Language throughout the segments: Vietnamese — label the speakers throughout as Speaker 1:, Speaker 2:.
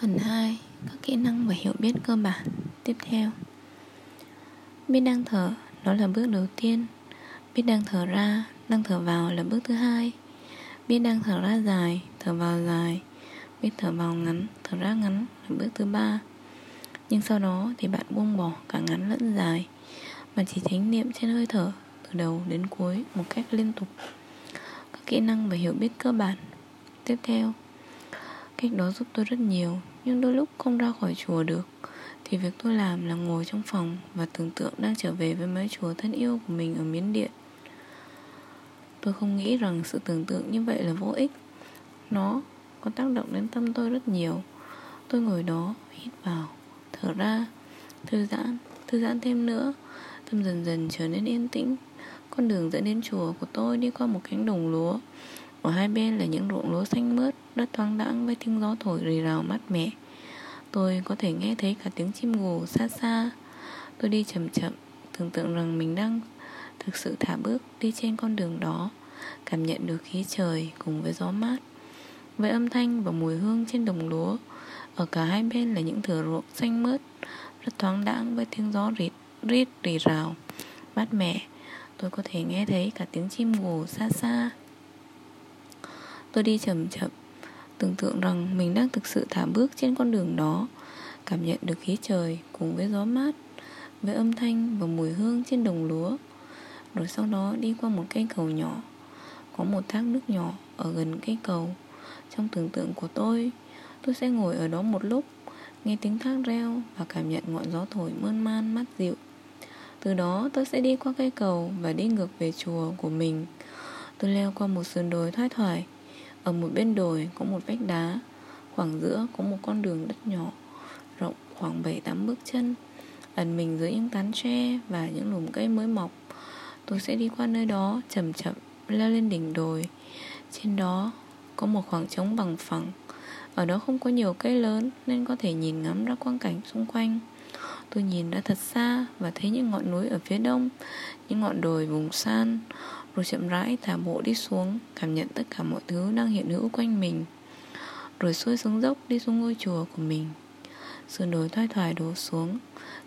Speaker 1: Phần 2 Các kỹ năng và hiểu biết cơ bản. Tiếp theo, Biết đang thở, Đó là bước đầu tiên. Biết đang thở ra, Đang thở vào là bước thứ hai. Biết đang thở ra dài, Thở vào dài. Biết thở vào ngắn, Thở ra ngắn là bước thứ ba. Nhưng sau đó thì bạn buông bỏ cả ngắn lẫn dài, Mà chỉ chánh niệm trên hơi thở Từ đầu đến cuối một cách liên tục. Các kỹ năng và hiểu biết cơ bản. Tiếp theo, Cách đó giúp tôi rất nhiều. Nhưng đôi lúc không ra khỏi chùa được. Thì việc tôi làm là ngồi trong phòng Và tưởng tượng đang trở về với mái chùa thân yêu của mình ở Miến Điện. Tôi không nghĩ rằng sự tưởng tượng như vậy là vô ích. Nó có tác động đến tâm tôi rất nhiều. Tôi ngồi đó, hít vào, thở ra Thư giãn, thư giãn thêm nữa. Tâm dần dần trở nên yên tĩnh. Con đường dẫn đến chùa của tôi đi qua một cánh đồng lúa ở hai bên là những ruộng lúa xanh mướt, Đất thoáng đãng với tiếng gió thổi rì rào mát mẻ. Tôi có thể nghe thấy cả tiếng chim gù xa xa. Tôi đi chậm chậm, Tưởng tượng rằng mình đang thực sự thả bước đi trên con đường đó, Cảm nhận được khí trời cùng với gió mát, Với âm thanh và mùi hương trên đồng lúa. Ở cả hai bên là những thửa ruộng xanh mướt Rất thoáng đãng với tiếng gió rít rít rì rào, Mát mẻ. Tôi có thể nghe thấy cả tiếng chim gù xa xa. Tôi đi chậm chậm, Tưởng tượng rằng mình đang thực sự thả bước trên con đường đó, Cảm nhận được khí trời cùng với gió mát, Với âm thanh và mùi hương trên đồng lúa. Rồi sau đó đi qua một cây cầu nhỏ, Có một thác nước nhỏ ở gần cây cầu. Trong tưởng tượng của tôi Tôi sẽ ngồi ở đó một lúc, Nghe tiếng thác reo Và cảm nhận ngọn gió thổi mơn man mát dịu. Từ đó tôi sẽ đi qua cây cầu Và đi ngược về chùa của mình. Tôi leo qua một sườn đồi thoai thoải ở một bên đồi có một vách đá, Khoảng giữa có một con đường đất nhỏ, Rộng khoảng 7-8 bước chân. Ẩn mình dưới những tán tre Và những lùm cây mới mọc. Tôi sẽ đi qua nơi đó, chậm chậm Leo lên đỉnh đồi. Trên đó có một khoảng trống bằng phẳng. Ở đó không có nhiều cây lớn Nên có thể nhìn ngắm ra quang cảnh xung quanh. Tôi nhìn ra thật xa Và thấy những ngọn núi ở phía đông, Những ngọn đồi vùng san rồi chậm rãi thả bộ đi xuống, Cảm nhận tất cả mọi thứ đang hiện hữu quanh mình, Rồi xuôi xuống dốc đi xuống ngôi chùa của mình. Sườn đồi thoai thoải đổ xuống,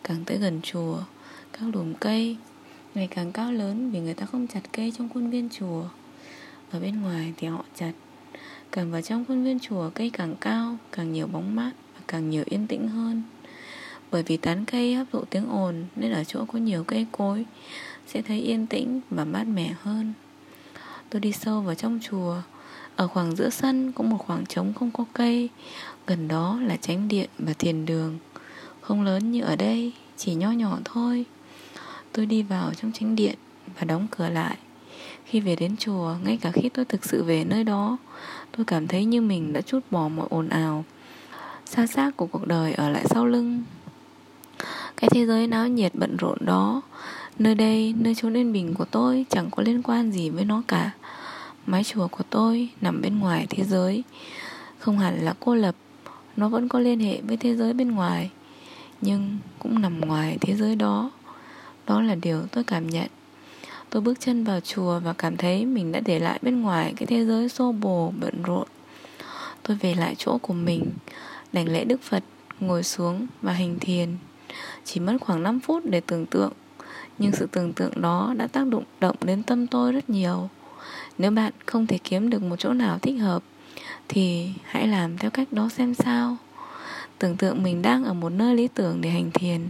Speaker 1: Càng tới gần chùa, Các lùm cây Ngày càng cao lớn vì người ta không chặt cây trong khuôn viên chùa. Ở bên ngoài thì họ chặt, Càng vào trong khuôn viên chùa cây càng cao, Càng nhiều bóng mát và càng nhiều yên tĩnh hơn. Bởi vì tán cây hấp thụ tiếng ồn Nên ở chỗ có nhiều cây cối sẽ thấy yên tĩnh và mát mẻ hơn. Tôi đi sâu vào trong chùa. Ở khoảng giữa sân có một khoảng trống không có cây. Gần đó là chánh điện và thiền đường. Không lớn như ở đây, chỉ nho nhỏ thôi. Tôi đi vào trong chánh điện và đóng cửa lại. Khi về đến chùa, ngay cả khi tôi thực sự về nơi đó, tôi cảm thấy như mình đã chút bỏ mọi ồn ào. Xa xác của cuộc đời ở lại sau lưng. Cái thế giới náo nhiệt bận rộn đó Nơi đây, nơi chốn yên bình của tôi chẳng có liên quan gì với nó cả. Mái chùa của tôi nằm bên ngoài thế giới. Không hẳn là cô lập Nó vẫn có liên hệ với thế giới bên ngoài Nhưng cũng nằm ngoài thế giới đó. Đó là điều tôi cảm nhận. Tôi bước chân vào chùa và cảm thấy mình đã để lại bên ngoài cái thế giới xô bồ, bận rộn. Tôi về lại chỗ của mình Đảnh lễ Đức Phật, ngồi xuống và hành thiền. Chỉ mất khoảng 5 phút để tưởng tượng nhưng sự tưởng tượng đó đã tác động động đến tâm tôi rất nhiều. Nếu bạn không thể kiếm được một chỗ nào thích hợp, thì hãy làm theo cách đó xem sao. Tưởng tượng mình đang ở một nơi lý tưởng để hành thiền.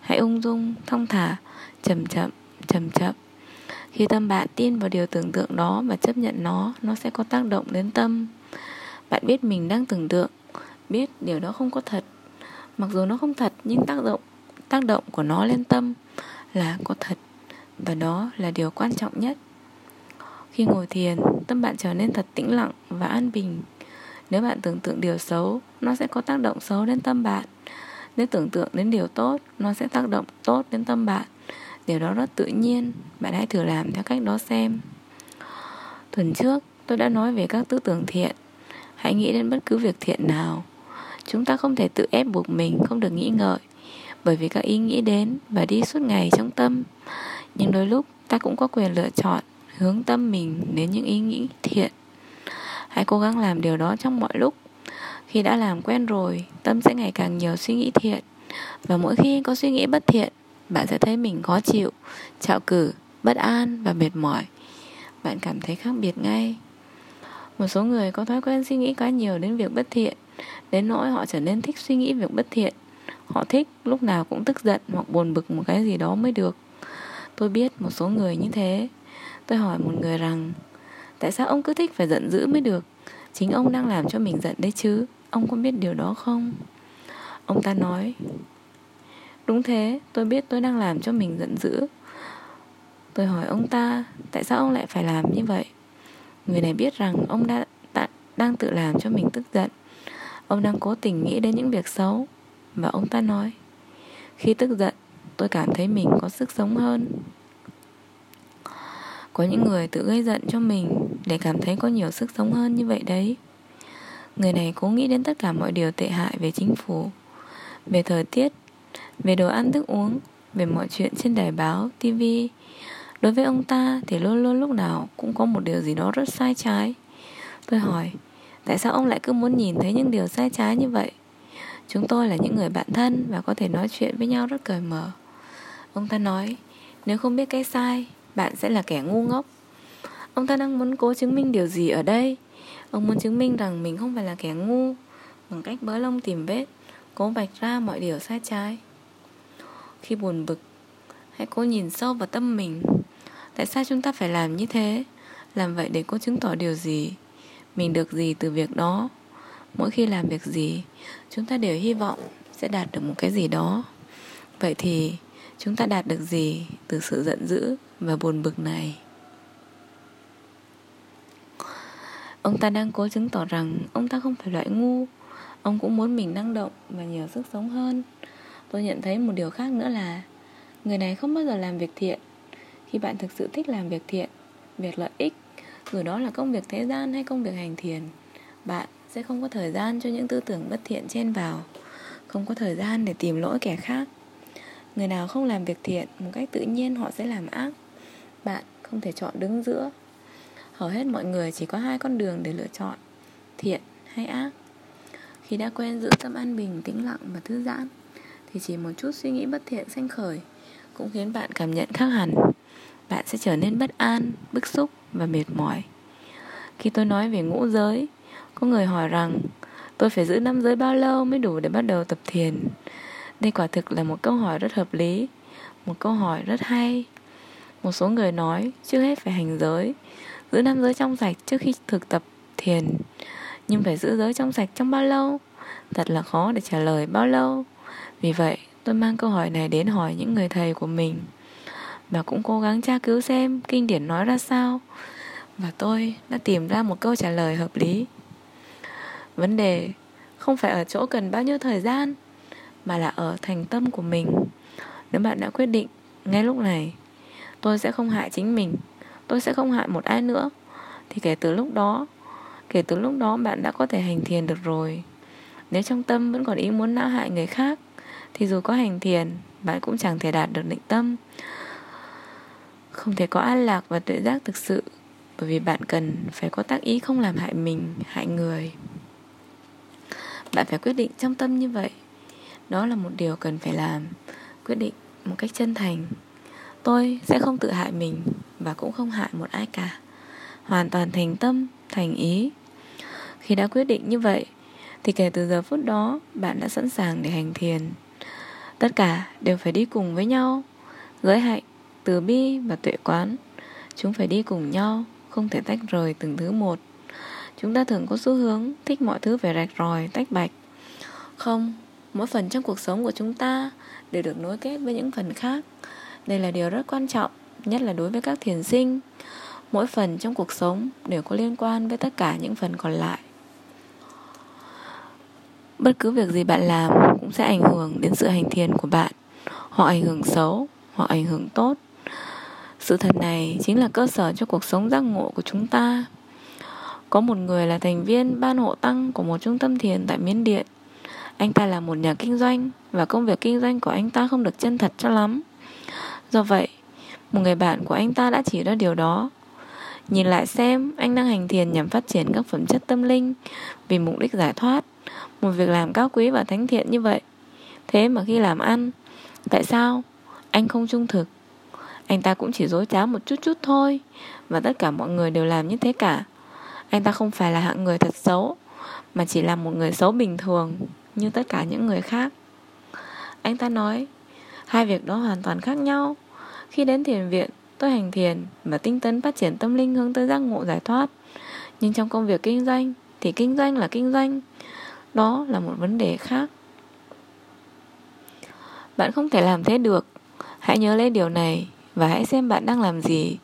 Speaker 1: Hãy ung dung, thong thả, chậm chậm chậm chậm. Khi tâm bạn tin vào điều tưởng tượng đó và chấp nhận nó nó sẽ có tác động đến tâm. Bạn biết mình đang tưởng tượng, biết điều đó không có thật. Mặc dù nó không thật, nhưng tác động tác động của nó lên tâm là có thật, và đó là điều quan trọng nhất. Khi ngồi thiền, tâm bạn trở nên thật tĩnh lặng và an bình. Nếu bạn tưởng tượng điều xấu, nó sẽ có tác động xấu đến tâm bạn. Nếu tưởng tượng đến điều tốt, nó sẽ tác động tốt đến tâm bạn. Điều đó rất tự nhiên, bạn hãy thử làm theo cách đó xem. Tuần trước, tôi đã nói về các tư tưởng thiện. Hãy nghĩ đến bất cứ việc thiện nào. Chúng ta không thể tự ép buộc mình không được nghĩ ngợi bởi vì các ý nghĩ đến và đi suốt ngày trong tâm. Nhưng đôi lúc ta cũng có quyền lựa chọn hướng tâm mình đến những ý nghĩ thiện. Hãy cố gắng làm điều đó trong mọi lúc. Khi đã làm quen rồi Tâm sẽ ngày càng nhiều suy nghĩ thiện. Và mỗi khi có suy nghĩ bất thiện Bạn sẽ thấy mình khó chịu Trạo cử, bất an và mệt mỏi. Bạn cảm thấy khác biệt ngay. Một số người có thói quen suy nghĩ quá nhiều đến việc bất thiện. Đến nỗi họ trở nên thích suy nghĩ việc bất thiện. Họ thích lúc nào cũng tức giận hoặc buồn bực một cái gì đó mới được. Tôi biết một số người như thế. Tôi hỏi một người rằng Tại sao ông cứ thích phải giận dữ mới được? Chính ông đang làm cho mình giận đấy chứ. Ông có biết điều đó không? Ông ta nói Đúng thế tôi biết tôi đang làm cho mình giận dữ. Tôi hỏi ông ta Tại sao ông lại phải làm như vậy? Người này biết rằng ông đã, đã đang tự làm cho mình tức giận. Ông đang cố tình nghĩ đến những việc xấu. Và ông ta nói, Khi tức giận, tôi cảm thấy mình có sức sống hơn. Có những người tự gây giận cho mình để cảm thấy có nhiều sức sống hơn như vậy đấy. Người này cố nghĩ đến tất cả mọi điều tệ hại về chính phủ, về thời tiết, về đồ ăn thức uống, về mọi chuyện trên đài báo tv đối với ông ta thì luôn luôn lúc nào cũng có một điều gì đó rất sai trái. Tôi hỏi, tại sao ông lại cứ muốn nhìn thấy những điều sai trái như vậy? Chúng tôi là những người bạn thân và có thể nói chuyện với nhau rất cởi mở. Ông ta nói, nếu không biết cái sai, bạn sẽ là kẻ ngu ngốc. Ông ta đang muốn cố chứng minh điều gì ở đây? Ông muốn chứng minh rằng mình không phải là kẻ ngu. Bằng cách bới lông tìm vết, cố vạch ra mọi điều sai trái. Khi buồn bực, hãy cố nhìn sâu vào tâm mình. Tại sao chúng ta phải làm như thế? Làm vậy để cố chứng tỏ điều gì? Mình được gì từ việc đó? Mỗi khi làm việc gì, chúng ta đều hy vọng sẽ đạt được một cái gì đó. Vậy thì, chúng ta đạt được gì từ sự giận dữ và buồn bực này? Ông ta đang cố chứng tỏ rằng ông ta không phải loại ngu. Ông cũng muốn mình năng động và nhiều sức sống hơn. Tôi nhận thấy một điều khác nữa là, người này không bao giờ làm việc thiện. Khi bạn thực sự thích làm việc thiện, việc lợi ích, dù đó là công việc thế gian hay công việc hành thiền, bạn sẽ không có thời gian cho những tư tưởng bất thiện chen vào, không có thời gian để tìm lỗi kẻ khác. Người nào không làm việc thiện, một cách tự nhiên họ sẽ làm ác. Bạn không thể chọn đứng giữa. Hầu hết mọi người chỉ có hai con đường để lựa chọn, thiện hay ác. Khi đã quen giữ tâm an bình, tĩnh lặng và thư giãn, thì chỉ một chút suy nghĩ bất thiện sanh khởi cũng khiến bạn cảm nhận khác hẳn. Bạn sẽ trở nên bất an, bức xúc và mệt mỏi. Khi tôi nói về ngũ giới có người hỏi rằng, tôi phải giữ năm giới bao lâu mới đủ để bắt đầu tập thiền? Đây quả thực là một câu hỏi rất hợp lý, một câu hỏi rất hay. Một số người nói, trước hết phải hành giới, giữ năm giới trong sạch trước khi thực tập thiền. Nhưng phải giữ giới trong sạch trong bao lâu? Thật là khó để trả lời bao lâu. Vì vậy, tôi mang câu hỏi này đến hỏi những người thầy của mình. Và cũng cố gắng tra cứu xem kinh điển nói ra sao. Và tôi đã tìm ra một câu trả lời hợp lý vấn đề không phải ở chỗ cần bao nhiêu thời gian, mà là ở thành tâm của mình. Nếu bạn đã quyết định ngay lúc này, tôi sẽ không hại chính mình, tôi sẽ không hại một ai nữa, thì kể từ lúc đó, kể từ lúc đó bạn đã có thể hành thiền được rồi. Nếu trong tâm vẫn còn ý muốn não hại người khác, thì dù có hành thiền, bạn cũng chẳng thể đạt được định tâm. Không thể có an lạc và tuệ giác thực sự, bởi vì bạn cần phải có tác ý không làm hại mình, hại người bạn phải quyết định trong tâm như vậy. Đó là một điều cần phải làm. Quyết định một cách chân thành. Tôi sẽ không tự hại mình và cũng không hại một ai cả. Hoàn toàn thành tâm, thành ý. Khi đã quyết định như vậy, thì kể từ giờ phút đó, bạn đã sẵn sàng để hành thiền. Tất cả đều phải đi cùng với nhau. Giới hạnh, từ bi và tuệ quán, chúng phải đi cùng nhau, không thể tách rời từng thứ một chúng ta thường có xu hướng thích mọi thứ phải rạch ròi, tách bạch. Không, mỗi phần trong cuộc sống của chúng ta đều được nối kết với những phần khác. Đây là điều rất quan trọng, nhất là đối với các thiền sinh. Mỗi phần trong cuộc sống đều có liên quan với tất cả những phần còn lại. Bất cứ việc gì bạn làm cũng sẽ ảnh hưởng đến sự hành thiền của bạn. Hoặc ảnh hưởng xấu hoặc ảnh hưởng tốt. Sự thật này chính là cơ sở cho cuộc sống giác ngộ của chúng ta có một người là thành viên ban hộ tăng của một trung tâm thiền tại miến điện. Anh ta là một nhà kinh doanh và công việc kinh doanh của anh ta không được chân thật cho lắm. Do vậy, một người bạn của anh ta đã chỉ ra điều đó. Nhìn lại xem, anh đang hành thiền nhằm phát triển các phẩm chất tâm linh vì mục đích giải thoát. Một việc làm cao quý và thánh thiện như vậy. Thế mà khi làm ăn, Tại sao anh không trung thực? Anh ta cũng chỉ dối trá một chút chút thôi Và tất cả mọi người đều làm như thế cả. Anh ta không phải là hạng người thật xấu, Mà chỉ là một người xấu bình thường, Như tất cả những người khác. Anh ta nói, Hai việc đó hoàn toàn khác nhau. Khi đến thiền viện, Tôi hành thiền và tinh tấn phát triển tâm linh hướng tới giác ngộ giải thoát. Nhưng trong công việc kinh doanh, Thì kinh doanh là kinh doanh. Đó là một vấn đề khác. Bạn không thể làm thế được. Hãy nhớ lấy điều này Và hãy xem bạn đang làm gì.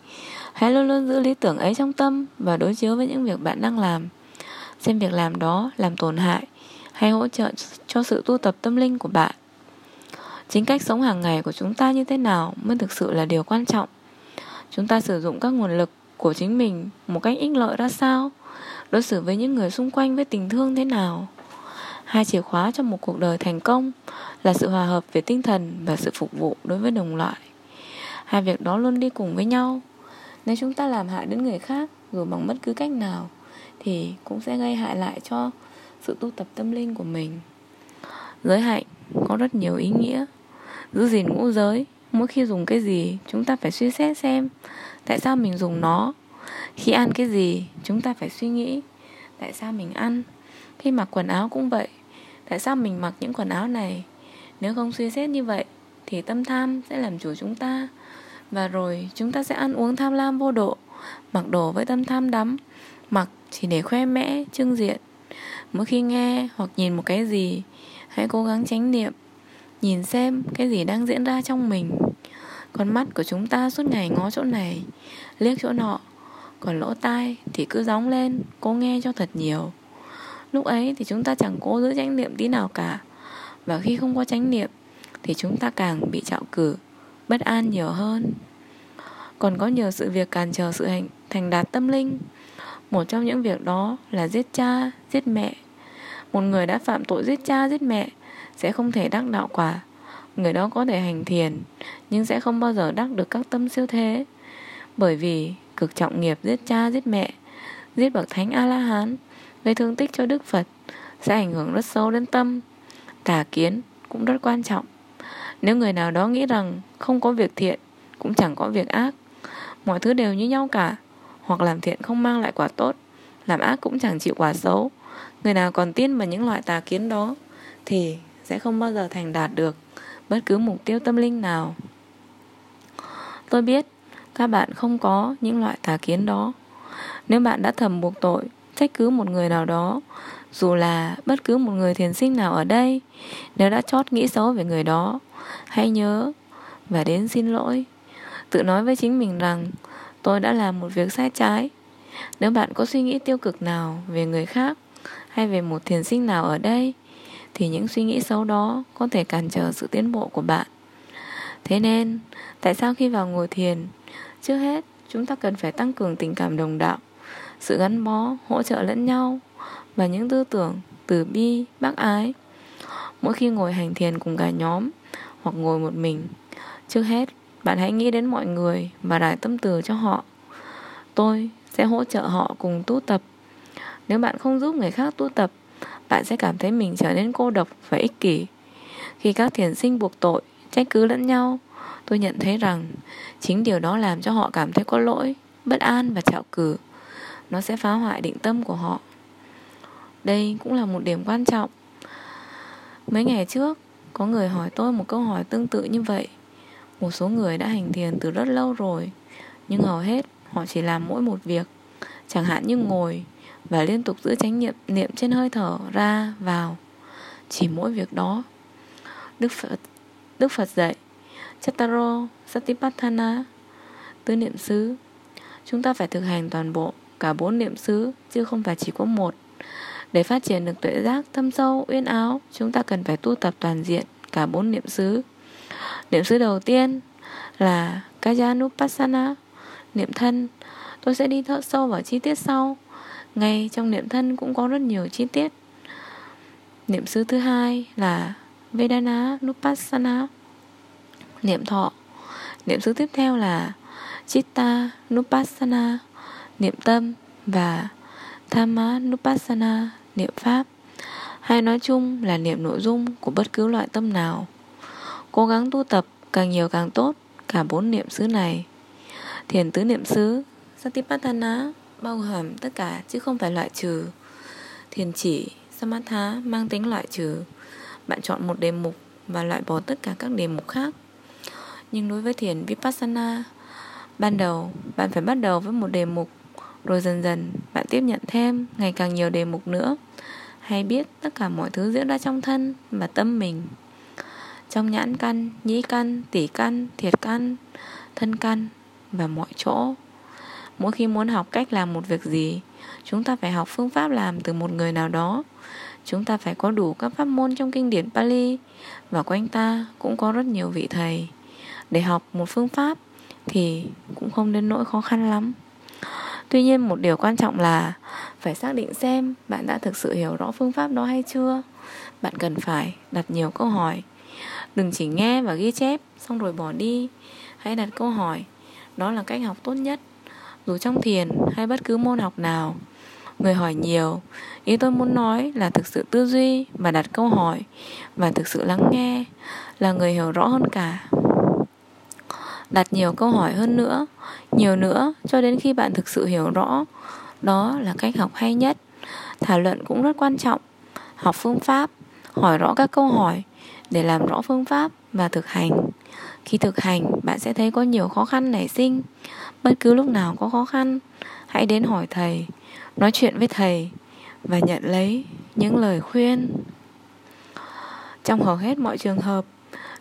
Speaker 1: Hãy luôn luôn giữ lý tưởng ấy trong tâm Và đối chiếu với những việc bạn đang làm. Xem việc làm đó làm tổn hại Hay hỗ trợ cho sự tu tập tâm linh của bạn. Chính cách sống hàng ngày của chúng ta như thế nào Mới thực sự là điều quan trọng? Chúng ta sử dụng các nguồn lực của chính mình Một cách ích lợi ra sao? Đối xử với những người xung quanh với tình thương thế nào? Hai chìa khóa cho một cuộc đời thành công Là sự hòa hợp về tinh thần Và sự phục vụ đối với đồng loại. Hai việc đó luôn đi cùng với nhau. Nếu chúng ta làm hại đến người khác Dù bằng bất cứ cách nào, Thì cũng sẽ gây hại lại cho Sự tu tập tâm linh của mình. Giới hạnh có rất nhiều ý nghĩa. Giữ gìn ngũ giới, Mỗi khi dùng cái gì Chúng ta phải suy xét xem Tại sao mình dùng nó. Khi ăn cái gì Chúng ta phải suy nghĩ Tại sao mình ăn. Khi mặc quần áo cũng vậy, Tại sao mình mặc những quần áo này? Nếu không suy xét như vậy Thì tâm tham sẽ làm chủ chúng ta. Và rồi chúng ta sẽ ăn uống tham lam vô độ Mặc đồ với tâm tham đắm Mặc chỉ để khoe mẽ, trưng diện. Mỗi khi nghe hoặc nhìn một cái gì Hãy cố gắng tránh niệm Nhìn xem cái gì đang diễn ra trong mình. Con mắt của chúng ta suốt ngày ngó chỗ này Liếc chỗ nọ Còn lỗ tai thì cứ gióng lên Cố nghe cho thật nhiều. Lúc ấy thì chúng ta chẳng cố giữ chánh niệm tí nào cả Và khi không có chánh niệm Thì chúng ta càng bị trạo cử. Bất an nhiều hơn. Còn có nhiều sự việc cản trở sự hành thành đạt tâm linh. Một trong những việc đó là giết cha, giết mẹ. Một người đã phạm tội giết cha, giết mẹ Sẽ không thể đắc đạo quả. Người đó có thể hành thiền Nhưng sẽ không bao giờ đắc được các tâm siêu thế. Bởi vì cực trọng nghiệp giết cha, giết mẹ Giết bậc thánh A-la-hán gây thương tích cho Đức Phật sẽ ảnh hưởng rất sâu đến tâm. Tà kiến cũng rất quan trọng. Nếu người nào đó nghĩ rằng không có việc thiện cũng chẳng có việc ác, mọi thứ đều như nhau cả, hoặc làm thiện không mang lại quả tốt, làm ác cũng chẳng chịu quả xấu. Người nào còn tin vào những loại tà kiến đó thì sẽ không bao giờ thành đạt được bất cứ mục tiêu tâm linh nào. Tôi biết các bạn không có những loại tà kiến đó. Nếu bạn đã thầm buộc tội trách cứ một người nào đó dù là bất cứ một người thiền sinh nào ở đây nếu đã chót nghĩ xấu về người đó hãy nhớ và đến xin lỗi. Tự nói với chính mình rằng, tôi đã làm một việc sai trái. Nếu bạn có suy nghĩ tiêu cực nào về người khác hay về một thiền sinh nào ở đây, thì những suy nghĩ xấu đó có thể cản trở sự tiến bộ của bạn. Thế nên, tại sao khi vào ngồi thiền, trước hết chúng ta cần phải tăng cường tình cảm đồng đạo, sự gắn bó, hỗ trợ lẫn nhau và những tư tưởng từ bi, bác ái. Mỗi khi ngồi hành thiền cùng cả nhóm hoặc ngồi một mình. Trước hết, bạn hãy nghĩ đến mọi người và đại tâm từ cho họ. Tôi sẽ hỗ trợ họ cùng tu tập. Nếu bạn không giúp người khác tu tập, bạn sẽ cảm thấy mình trở nên cô độc và ích kỷ. Khi các thiền sinh buộc tội, trách cứ lẫn nhau, tôi nhận thấy rằng chính điều đó làm cho họ cảm thấy có lỗi, bất an và trạo cử. Nó sẽ phá hoại định tâm của họ. Đây cũng là một điểm quan trọng. Mấy ngày trước có người hỏi tôi một câu hỏi tương tự như vậy. Một số người đã hành thiền từ rất lâu rồi, nhưng hầu hết họ chỉ làm mỗi một việc. Chẳng hạn như ngồi và liên tục giữ chánh niệm niệm trên hơi thở ra, vào. Chỉ mỗi việc đó. Đức phật đức phật dạy, chattaro satipatthana, tứ niệm xứ. Chúng ta phải thực hành toàn bộ cả bốn niệm xứ, chứ không phải chỉ có một để phát triển được tuệ giác thâm sâu uyên áo chúng ta cần phải tu tập toàn diện cả bốn niệm xứ. Niệm xứ đầu tiên là Kajanupassana, niệm thân. Tôi sẽ đi thợ sâu vào chi tiết sau. Ngay trong niệm thân cũng có rất nhiều chi tiết. Niệm xứ thứ hai là Vedana Nupassana niệm thọ. Niệm xứ tiếp theo là Chitta Nupassana niệm tâm và Thamanupassana niệm pháp hay nói chung là niệm nội dung của bất cứ loại tâm nào. Cố gắng tu tập càng nhiều càng tốt cả bốn niệm xứ này. Thiền tứ niệm xứ Satipatthana bao gồm tất cả chứ không phải loại trừ. Thiền chỉ Samatha mang tính loại trừ. Bạn chọn một đề mục và loại bỏ tất cả các đề mục khác. Nhưng đối với thiền Vipassana, ban đầu bạn phải bắt đầu với một đề mục, rồi dần dần bạn tiếp nhận thêm ngày càng nhiều đề mục nữa. Hay biết tất cả mọi thứ diễn ra trong thân và tâm mình. Trong nhãn căn, nhĩ căn, tỷ căn, thiệt căn, thân căn và mọi chỗ. Mỗi khi muốn học cách làm một việc gì, chúng ta phải học phương pháp làm từ một người nào đó. Chúng ta phải có đủ các pháp môn trong kinh điển Pali và quanh ta cũng có rất nhiều vị thầy. Để học một phương pháp thì cũng không đến nỗi khó khăn lắm. Tuy nhiên một điều quan trọng là phải xác định xem bạn đã thực sự hiểu rõ phương pháp đó hay chưa. Bạn cần phải đặt nhiều câu hỏi. Đừng chỉ nghe và ghi chép xong rồi bỏ đi. Hãy đặt câu hỏi. Đó là cách học tốt nhất. Dù trong thiền hay bất cứ môn học nào. Người hỏi nhiều, ý tôi muốn nói là thực sự tư duy và đặt câu hỏi và thực sự lắng nghe là người hiểu rõ hơn cả đặt nhiều câu hỏi hơn nữa, nhiều nữa, cho đến khi bạn thực sự hiểu rõ. Đó là cách học hay nhất. Thảo luận cũng rất quan trọng. Học phương pháp, hỏi rõ các câu hỏi để làm rõ phương pháp và thực hành. Khi thực hành, bạn sẽ thấy có nhiều khó khăn nảy sinh. Bất cứ lúc nào có khó khăn, hãy đến hỏi thầy, nói chuyện với thầy và nhận lấy những lời khuyên. Trong hầu hết mọi trường hợp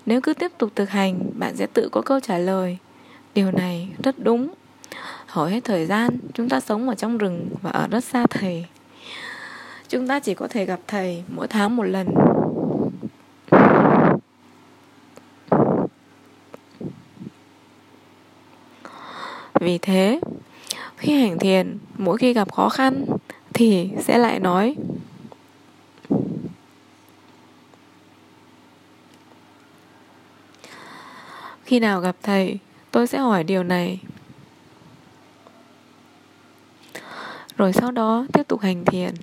Speaker 1: nếu cứ tiếp tục thực hành, bạn sẽ tự có câu trả lời. Điều này rất đúng. Hầu hết thời gian, chúng ta sống ở trong rừng và ở rất xa thầy. Chúng ta chỉ có thể gặp thầy mỗi tháng một lần. Vì thế, khi hành thiền, mỗi khi gặp khó khăn, thì sẽ lại nói khi nào gặp thầy, tôi sẽ hỏi điều này. Rồi sau đó, tiếp tục hành thiền.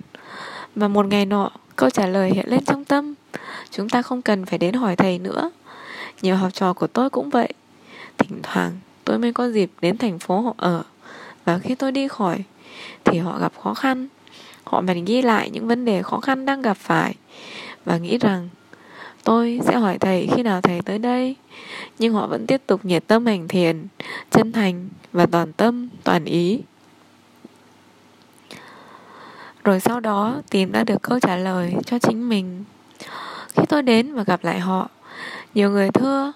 Speaker 1: Và một ngày nọ, câu trả lời hiện lên trong tâm. Chúng ta không cần phải đến hỏi thầy nữa. Nhiều học trò của tôi cũng vậy. Thỉnh thoảng, tôi mới có dịp đến thành phố họ ở. Và khi tôi đi khỏi, thì họ gặp khó khăn. Họ bèn ghi lại những vấn đề khó khăn đang gặp phải. Và nghĩ rằng tôi sẽ hỏi thầy khi nào thầy tới đây. Nhưng họ vẫn tiếp tục nhiệt tâm hành thiền, chân thành và toàn tâm, toàn ý. Rồi sau đó, tìm ra được câu trả lời cho chính mình. Khi tôi đến và gặp lại họ, nhiều người thưa,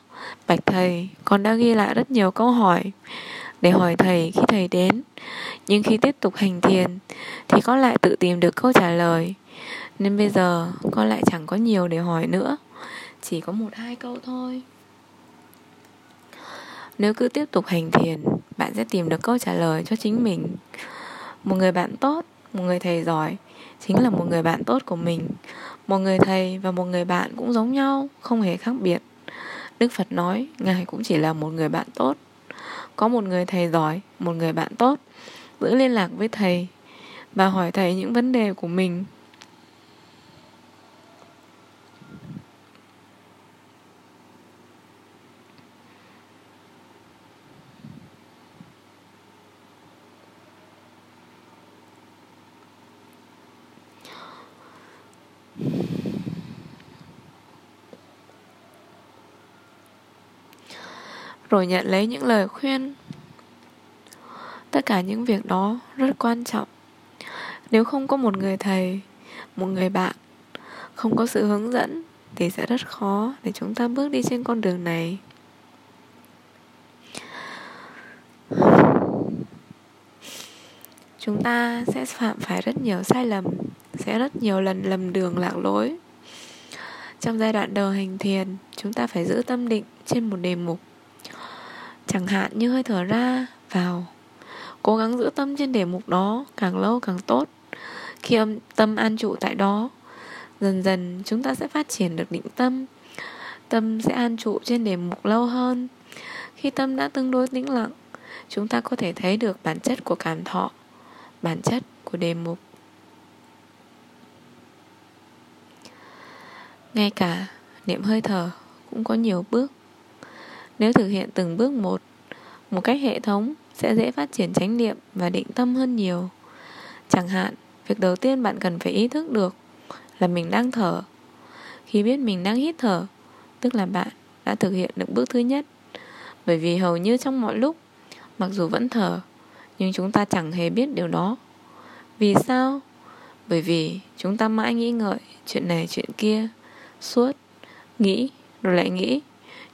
Speaker 1: bạch thầy, con đã ghi lại rất nhiều câu hỏi để hỏi thầy khi thầy đến. Nhưng khi tiếp tục hành thiền, thì con lại tự tìm được câu trả lời. Nên bây giờ, con lại chẳng có nhiều để hỏi nữa chỉ có một hai câu thôi. Nếu cứ tiếp tục hành thiền, bạn sẽ tìm được câu trả lời cho chính mình. Một người bạn tốt, một người thầy giỏi, chính là một người bạn tốt của mình. Một người thầy và một người bạn cũng giống nhau, không hề khác biệt. Đức phật nói, ngài cũng chỉ là một người bạn tốt. Có một người thầy giỏi, một người bạn tốt, giữ liên lạc với thầy và hỏi thầy những vấn đề của mình. Rồi nhận lấy những lời khuyên. Tất cả những việc đó rất quan trọng. Nếu không có một người thầy, một người bạn không có sự hướng dẫn thì sẽ rất khó để chúng ta bước đi trên con đường này. Chúng ta sẽ phạm phải rất nhiều sai lầm, sẽ rất nhiều lần lầm đường lạc lối. Trong giai đoạn đầu hành thiền, chúng ta phải giữ tâm định trên một đề mục chẳng hạn như hơi thở ra, vào. Cố gắng giữ tâm trên đề mục đó, càng lâu càng tốt. Khi âm, tâm an trụ tại đó, dần dần chúng ta sẽ phát triển được định tâm. Tâm sẽ an trụ trên đề mục lâu hơn. Khi tâm đã tương đối tĩnh lặng, chúng ta có thể thấy được bản chất của cảm thọ, bản chất của đề mục. Ngay cả niệm hơi thở cũng có nhiều bước nếu thực hiện từng bước một một cách hệ thống sẽ dễ phát triển chánh niệm và định tâm hơn nhiều. Chẳng hạn, việc đầu tiên bạn cần phải ý thức được là mình đang thở. Khi biết mình đang hít thở, tức là bạn đã thực hiện được bước thứ nhất. Bởi vì hầu như trong mọi lúc, mặc dù vẫn thở, nhưng chúng ta chẳng hề biết điều đó. Vì sao? Bởi vì chúng ta mãi nghĩ ngợi chuyện này, chuyện kia, suốt, nghĩ, rồi lại nghĩ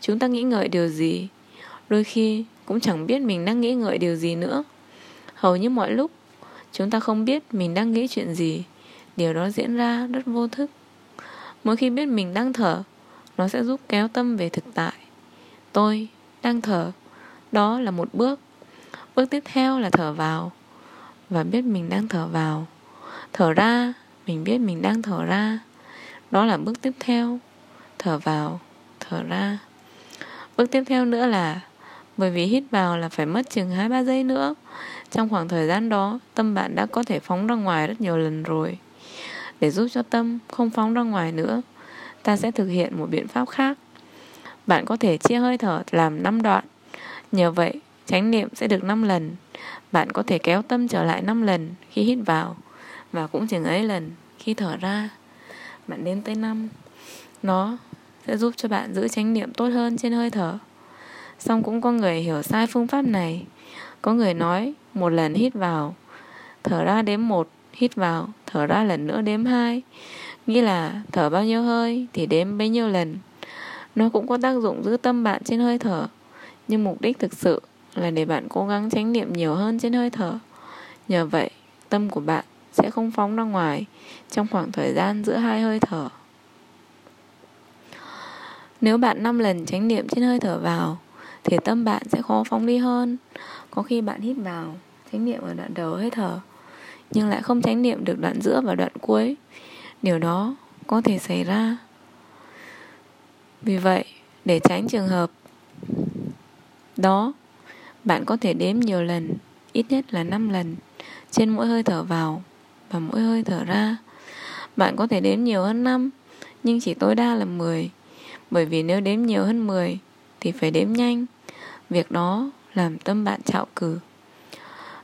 Speaker 1: chúng ta nghĩ ngợi điều gì? Đôi khi cũng chẳng biết mình đang nghĩ ngợi điều gì nữa. Hầu như mọi lúc, chúng ta không biết mình đang nghĩ chuyện gì. Điều đó diễn ra rất vô thức. Mỗi khi biết mình đang thở, nó sẽ giúp kéo tâm về thực tại. Tôi đang thở. Đó là một bước. Bước tiếp theo là thở vào. Và biết mình đang thở vào. Thở ra, mình biết mình đang thở ra. Đó là bước tiếp theo. Thở vào, thở ra bước tiếp theo nữa là, bởi vì hít vào là phải mất chừng 2-3 giây nữa. Trong khoảng thời gian đó, Tâm bạn đã có thể phóng ra ngoài rất nhiều lần rồi. Để giúp cho tâm không phóng ra ngoài nữa, Ta sẽ thực hiện một biện pháp khác. Bạn có thể chia hơi thở làm 5 đoạn. Nhờ vậy, chánh niệm sẽ được 5 lần. Bạn có thể kéo tâm trở lại 5 lần khi hít vào, Và cũng chừng ấy lần khi thở ra. Bạn đến tới 5 Nó sẽ giúp cho bạn giữ chánh niệm tốt hơn trên hơi thở. Song cũng có người hiểu sai phương pháp này. Có người nói, một lần hít vào, Thở ra đếm một, Hít vào, Thở ra lần nữa đếm hai. Nghĩa là thở bao nhiêu hơi Thì đếm bấy nhiêu lần. Nó cũng có tác dụng giữ tâm bạn trên hơi thở. Nhưng mục đích thực sự Là để bạn cố gắng tránh niệm nhiều hơn trên hơi thở. Nhờ vậy, Tâm của bạn sẽ không phóng ra ngoài Trong khoảng thời gian giữa hai hơi thở. Nếu bạn 5 lần tránh niệm trên hơi thở vào, thì tâm bạn sẽ khó phóng đi hơn. Có khi bạn hít vào, chánh niệm ở đoạn đầu hơi thở, nhưng lại không chánh niệm được đoạn giữa và đoạn cuối. Điều đó có thể xảy ra. Vì vậy, để tránh trường hợp đó, bạn có thể đếm nhiều lần, ít nhất là 5 lần, trên mỗi hơi thở vào và mỗi hơi thở ra. Bạn có thể đếm nhiều hơn 5 nhưng chỉ tối đa là 10 bởi vì nếu đếm nhiều hơn 10 thì phải đếm nhanh. Việc đó làm tâm bạn trạo cử.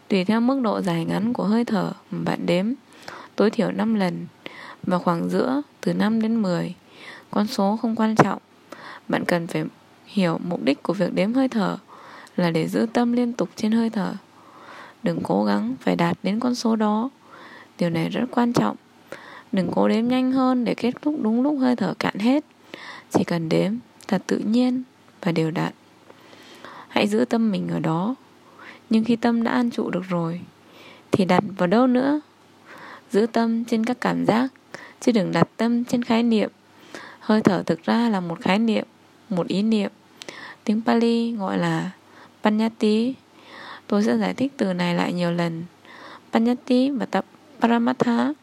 Speaker 1: Tùy theo mức độ dài ngắn của hơi thở mà bạn đếm, Tối thiểu 5 lần Và khoảng giữa từ 5 đến 10 Con số không quan trọng. Bạn cần phải hiểu mục đích của việc đếm hơi thở Là để giữ tâm liên tục trên hơi thở. Đừng cố gắng phải đạt đến con số đó. Điều này rất quan trọng. Đừng cố đếm nhanh hơn để kết thúc đúng lúc hơi thở cạn hết. Chỉ cần đếm thật tự nhiên và đều đặn. Hãy giữ tâm mình ở đó. Nhưng khi tâm đã an trụ được rồi, thì đặt vào đâu nữa? Giữ tâm trên các cảm giác, chứ đừng đặt tâm trên khái niệm. Hơi thở thực ra là một khái niệm, một ý niệm. Tiếng pali gọi là panyati. Tôi sẽ giải thích từ này lại nhiều lần. Panyati và tập paramatha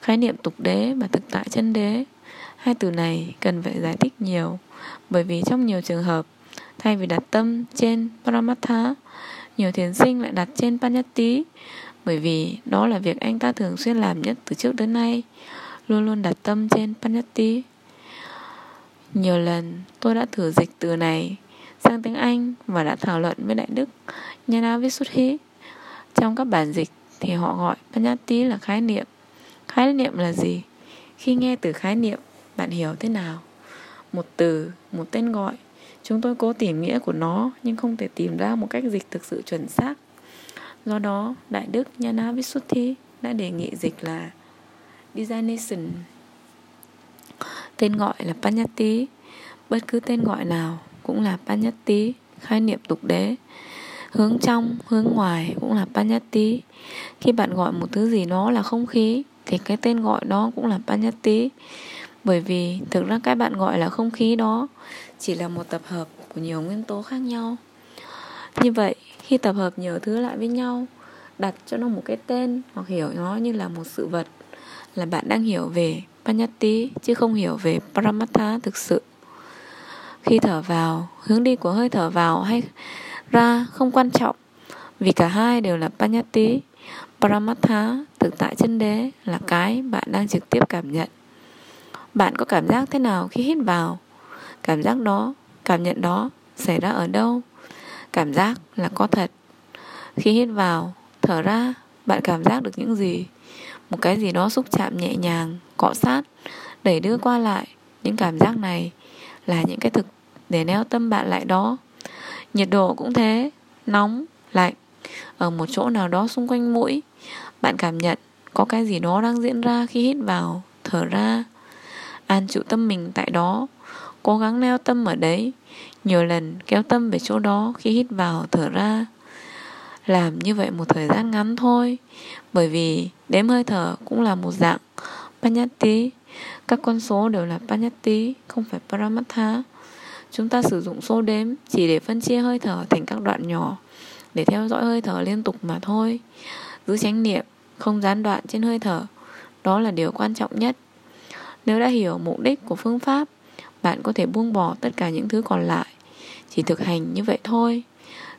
Speaker 1: khái niệm tục đế và thực tại chân đế hai từ này cần phải giải thích nhiều bởi vì trong nhiều trường hợp Thay vì đặt tâm trên Paramatha Nhiều thiền sinh lại đặt trên Panyati Bởi vì đó là việc anh ta thường xuyên làm nhất từ trước đến nay Luôn luôn đặt tâm trên Panyati Nhiều lần tôi đã thử dịch từ này sang tiếng Anh và đã thảo luận với Đại Đức Nhana Visuddhi. Trong các bản dịch thì họ gọi Panyati là khái niệm. Khái niệm là gì? Khi nghe từ khái niệm, bạn hiểu thế nào? Một từ, một tên gọi Chúng tôi cố tìm nghĩa của nó nhưng không thể tìm ra một cách dịch thực sự chuẩn xác. Do đó, Đại Đức Nhana Visuddhi đã đề nghị dịch là Designation. Tên gọi là Panyati. Bất cứ tên gọi nào cũng là Panyati, khái niệm tục đế. Hướng trong, hướng ngoài cũng là Panyati. Khi bạn gọi một thứ gì đó là không khí thì cái tên gọi đó cũng là Panyati. Bởi vì thực ra cái bạn gọi là không khí đó chỉ là một tập hợp của nhiều nguyên tố khác nhau. Như vậy, khi tập hợp nhiều thứ lại với nhau, đặt cho nó một cái tên hoặc hiểu nó như là một sự vật là bạn đang hiểu về Panyati chứ không hiểu về Paramatha thực sự. Khi thở vào, hướng đi của hơi thở vào hay ra không quan trọng, vì cả hai đều là Panyati Paramatha thực tại chân đế là cái bạn đang trực tiếp cảm nhận. Bạn có cảm giác thế nào khi hít vào? Cảm giác đó, cảm nhận đó xảy ra ở đâu? Cảm giác là có thật. Khi hít vào, thở ra, bạn cảm giác được những gì? Một cái gì đó xúc chạm nhẹ nhàng, cọ sát, đẩy đưa qua lại. Những cảm giác này là những cái thực để neo tâm bạn lại đó. Nhiệt độ cũng thế, nóng, lạnh, ở một chỗ nào đó xung quanh mũi. Bạn cảm nhận có cái gì đó đang diễn ra khi hít vào, thở ra. An chịu tâm mình tại đó, cố gắng neo tâm ở đấy, nhiều lần kéo tâm về chỗ đó khi hít vào, thở ra. Làm như vậy một thời gian ngắn thôi, bởi vì đếm hơi thở cũng là một dạng Panyati. Các con số đều là Panyati, không phải Paramatha. Chúng ta sử dụng số đếm chỉ để phân chia hơi thở thành các đoạn nhỏ để theo dõi hơi thở liên tục mà thôi. Giữ chánh niệm, không gián đoạn trên hơi thở, đó là điều quan trọng nhất. Nếu đã hiểu mục đích của phương pháp, bạn có thể buông bỏ tất cả những thứ còn lại. Chỉ thực hành như vậy thôi.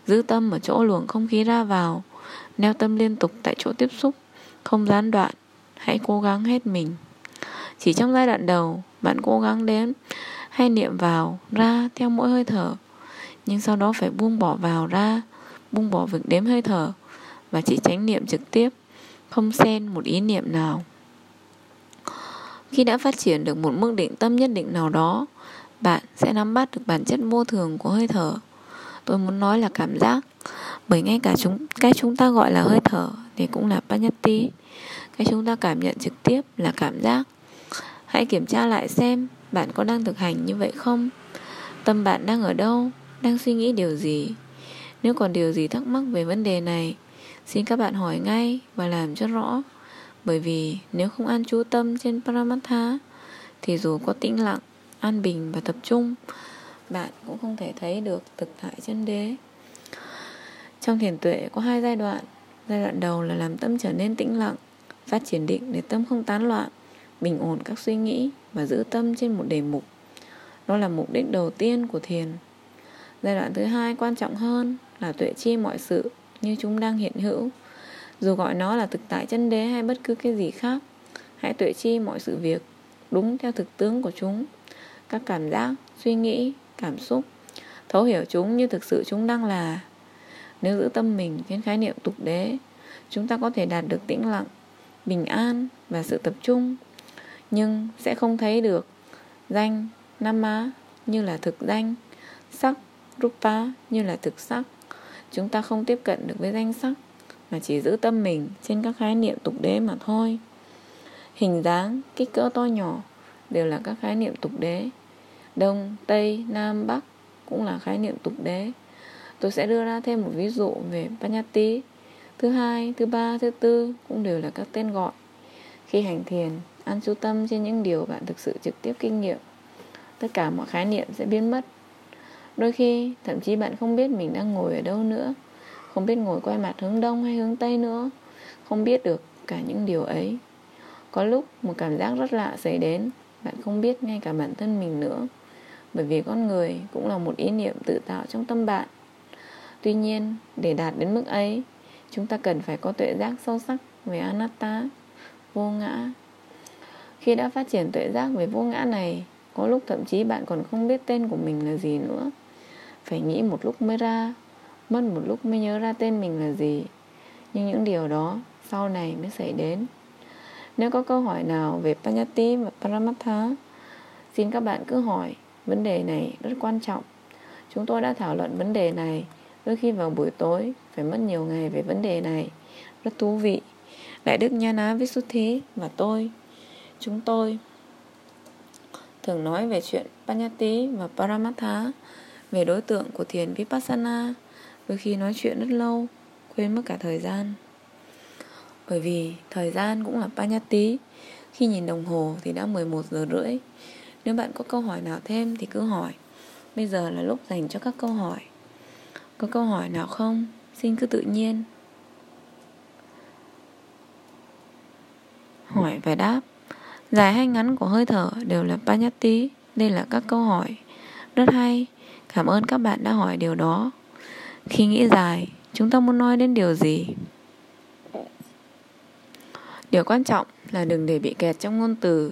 Speaker 1: Giữ tâm ở chỗ luồng không khí ra vào, neo tâm liên tục tại chỗ tiếp xúc, không gián đoạn. Hãy cố gắng hết mình. Chỉ trong giai đoạn đầu, bạn cố gắng đến hay niệm vào, ra theo mỗi hơi thở. Nhưng sau đó phải buông bỏ vào ra, buông bỏ việc đếm hơi thở và chỉ tránh niệm trực tiếp, không xen một ý niệm nào. Khi đã phát triển được một mức định tâm nhất định nào đó, bạn sẽ nắm bắt được bản chất vô thường của hơi thở. Tôi muốn nói là cảm giác, bởi ngay cả chúng cái chúng ta gọi là hơi thở thì cũng là panyati. Cái chúng ta cảm nhận trực tiếp là cảm giác. Hãy kiểm tra lại xem bạn có đang thực hành như vậy không? Tâm bạn đang ở đâu? Đang suy nghĩ điều gì? Nếu còn điều gì thắc mắc về vấn đề này, xin các bạn hỏi ngay và làm cho rõ. Bởi vì nếu không an chú tâm trên Paramatha, thì dù có tĩnh lặng, an bình và tập trung, bạn cũng không thể thấy được thực tại chân đế. Trong thiền tuệ có hai giai đoạn. Giai đoạn đầu là làm tâm trở nên tĩnh lặng, phát triển định để tâm không tán loạn, bình ổn các suy nghĩ và giữ tâm trên một đề mục. Đó là mục đích đầu tiên của thiền. Giai đoạn thứ hai quan trọng hơn là tuệ chi mọi sự như chúng đang hiện hữu. Dù gọi nó là thực tại chân đế hay bất cứ cái gì khác, hãy tuệ chi mọi sự việc đúng theo thực tướng của chúng. Các cảm giác, suy nghĩ, cảm xúc, thấu hiểu chúng như thực sự chúng đang là. Nếu giữ tâm mình trên khái niệm tục đế, chúng ta có thể đạt được tĩnh lặng, bình an và sự tập trung, nhưng sẽ không thấy được danh, nama như là thực danh, sắc, rupa như là thực sắc chúng ta không tiếp cận được với danh sắc mà chỉ giữ tâm mình trên các khái niệm tục đế mà thôi. Hình dáng, kích cỡ to nhỏ đều là các khái niệm tục đế. Đông, tây, nam, bắc cũng là khái niệm tục đế. Tôi sẽ đưa ra thêm một ví dụ về panyati. Thứ hai, thứ ba, thứ tư cũng đều là các tên gọi. Khi hành thiền ăn chú tâm trên những điều bạn thực sự trực tiếp kinh nghiệm, tất cả mọi khái niệm sẽ biến mất. Đôi khi, thậm chí bạn không biết mình đang ngồi ở đâu nữa. Không biết ngồi quay mặt hướng đông hay hướng tây nữa, Không biết được cả những điều ấy. Có lúc một cảm giác rất lạ xảy đến, Bạn không biết ngay cả bản thân mình nữa, Bởi vì con người cũng là một ý niệm tự tạo trong tâm bạn. Tuy nhiên, để đạt đến mức ấy, Chúng ta cần phải có tuệ giác sâu sắc về anatta, Vô ngã. Khi đã phát triển tuệ giác về vô ngã này, Có lúc thậm chí bạn còn không biết tên của mình là gì nữa. Phải nghĩ một lúc mới ra mất một lúc mới nhớ ra tên mình là gì. Nhưng những điều đó sau này mới xảy đến. Nếu có câu hỏi nào về Panyati và Paramatha, xin các bạn cứ hỏi. Vấn đề này rất quan trọng. Chúng tôi đã thảo luận vấn đề này. Đôi khi vào buổi tối, phải mất nhiều ngày về vấn đề này. Rất thú vị. Đại đức Nhana Visuthi và tôi, chúng tôi thường nói về chuyện Panyati và Paramatha, về đối tượng của thiền Vipassana. Đôi khi nói chuyện rất lâu, Quên mất cả thời gian. Bởi vì thời gian cũng là Panyati. Khi nhìn đồng hồ thì đã 11 giờ rưỡi. Nếu bạn có câu hỏi nào thêm thì cứ hỏi. Bây giờ là lúc dành cho các câu hỏi. Có câu hỏi nào không? Xin cứ tự nhiên. Hỏi và đáp. Dài hay ngắn của hơi thở đều là Panyati, Đây là các câu hỏi. Rất hay. Cảm ơn các bạn đã hỏi điều đó. Khi nghĩ dài, chúng ta muốn nói đến điều gì? Điều quan trọng là đừng để bị kẹt trong ngôn từ.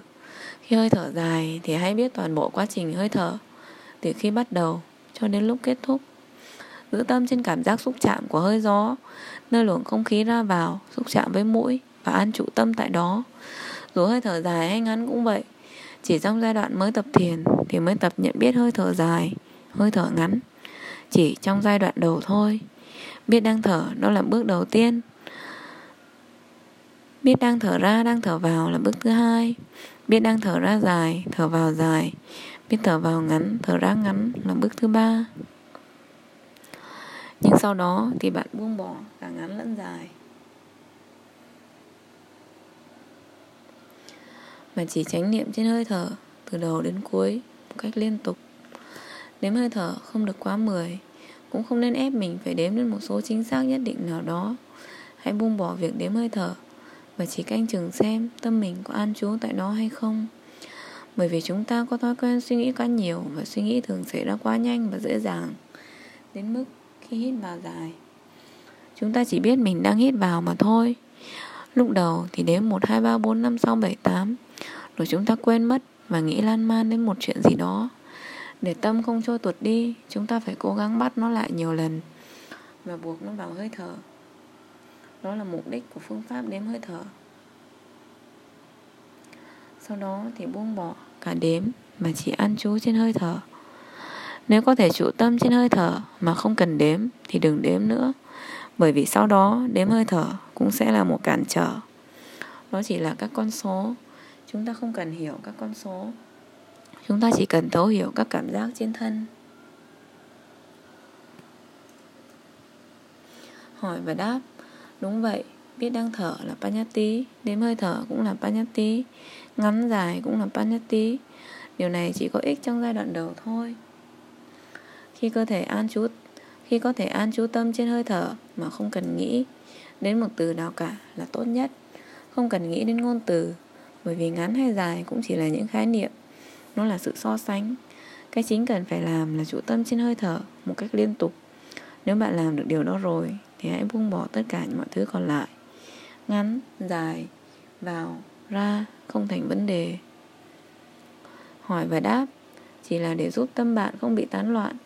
Speaker 1: Khi hơi thở dài thì hãy biết toàn bộ quá trình hơi thở từ khi bắt đầu cho đến lúc kết thúc. Giữ tâm trên cảm giác xúc chạm của hơi gió, nơi luồng không khí ra vào, xúc chạm với mũi và an trụ tâm tại đó. Dù hơi thở dài hay ngắn cũng vậy. Chỉ trong giai đoạn mới tập thiền thì mới tập nhận biết hơi thở dài, hơi thở ngắn. Chỉ trong giai đoạn đầu thôi. Biết đang thở đó là bước đầu tiên. Biết đang thở ra, đang thở vào là bước thứ hai. Biết đang thở ra dài, thở vào dài. Biết thở vào ngắn, thở ra ngắn là bước thứ ba. Nhưng sau đó thì bạn buông bỏ cả ngắn lẫn dài. Mà chỉ tránh niệm trên hơi thở từ đầu đến cuối một cách liên tục. Đếm hơi thở không được quá 10 cũng không nên ép mình phải đếm đến một số chính xác nhất định nào đó. Hãy buông bỏ việc đếm hơi thở Và chỉ canh chừng xem tâm mình có an trú tại đó hay không. Bởi vì chúng ta có thói quen suy nghĩ quá nhiều Và suy nghĩ thường xảy ra quá nhanh và dễ dàng Đến mức khi hít vào dài. Chúng ta chỉ biết mình đang hít vào mà thôi. Lúc đầu thì đếm 1, 2, 3, 4, 5, 6, 7, 8 Rồi chúng ta quên mất và nghĩ lan man đến một chuyện gì đó để tâm không trôi tuột đi, chúng ta phải cố gắng bắt nó lại nhiều lần. Và buộc nó vào hơi thở. Đó là mục đích của phương pháp đếm hơi thở. Sau đó thì buông bỏ cả đếm mà chỉ ăn chú trên hơi thở. Nếu có thể trụ tâm trên hơi thở mà không cần đếm, thì đừng đếm nữa. Bởi vì sau đó, đếm hơi thở cũng sẽ là một cản trở. Đó chỉ là các con số. Chúng ta không cần hiểu các con số chúng ta chỉ cần thấu hiểu các cảm giác trên thân. Hỏi và đáp. Đúng vậy, biết đang thở là panyati đếm hơi thở cũng là panyati ngắn dài cũng là panyati điều này chỉ có ích trong giai đoạn đầu thôi. Khi cơ thể an trú, khi có thể an trú tâm trên hơi thở mà không cần nghĩ đến một từ nào cả là tốt nhất. Không cần nghĩ đến ngôn từ, bởi vì ngắn hay dài cũng chỉ là những khái niệm nó là sự so sánh. Cái chính cần phải làm là chủ tâm trên hơi thở một cách liên tục. Nếu bạn làm được điều đó rồi, thì hãy buông bỏ tất cả mọi thứ còn lại. Ngắn, dài, vào, ra không thành vấn đề. Hỏi và đáp chỉ là để giúp tâm bạn không bị tán loạn,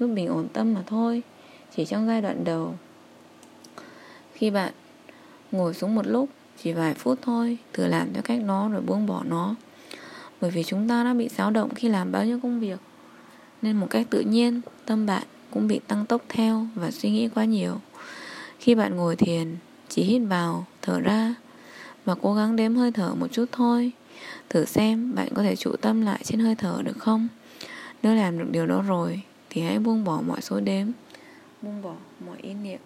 Speaker 1: giúp mình ổn tâm mà thôi, chỉ trong giai đoạn đầu. Khi bạn ngồi xuống một lúc, chỉ vài phút thôi, thử làm theo cách nó rồi buông bỏ nó bởi vì chúng ta đã bị xáo động khi làm bao nhiêu công việc. Nên một cách tự nhiên, tâm bạn cũng bị tăng tốc theo và suy nghĩ quá nhiều. Khi bạn ngồi thiền, chỉ hít vào, thở ra và cố gắng đếm hơi thở một chút thôi, thử xem bạn có thể trụ tâm lại trên hơi thở được không? Nếu làm được điều đó rồi, thì hãy buông bỏ mọi số đếm, buông bỏ mọi ý niệm.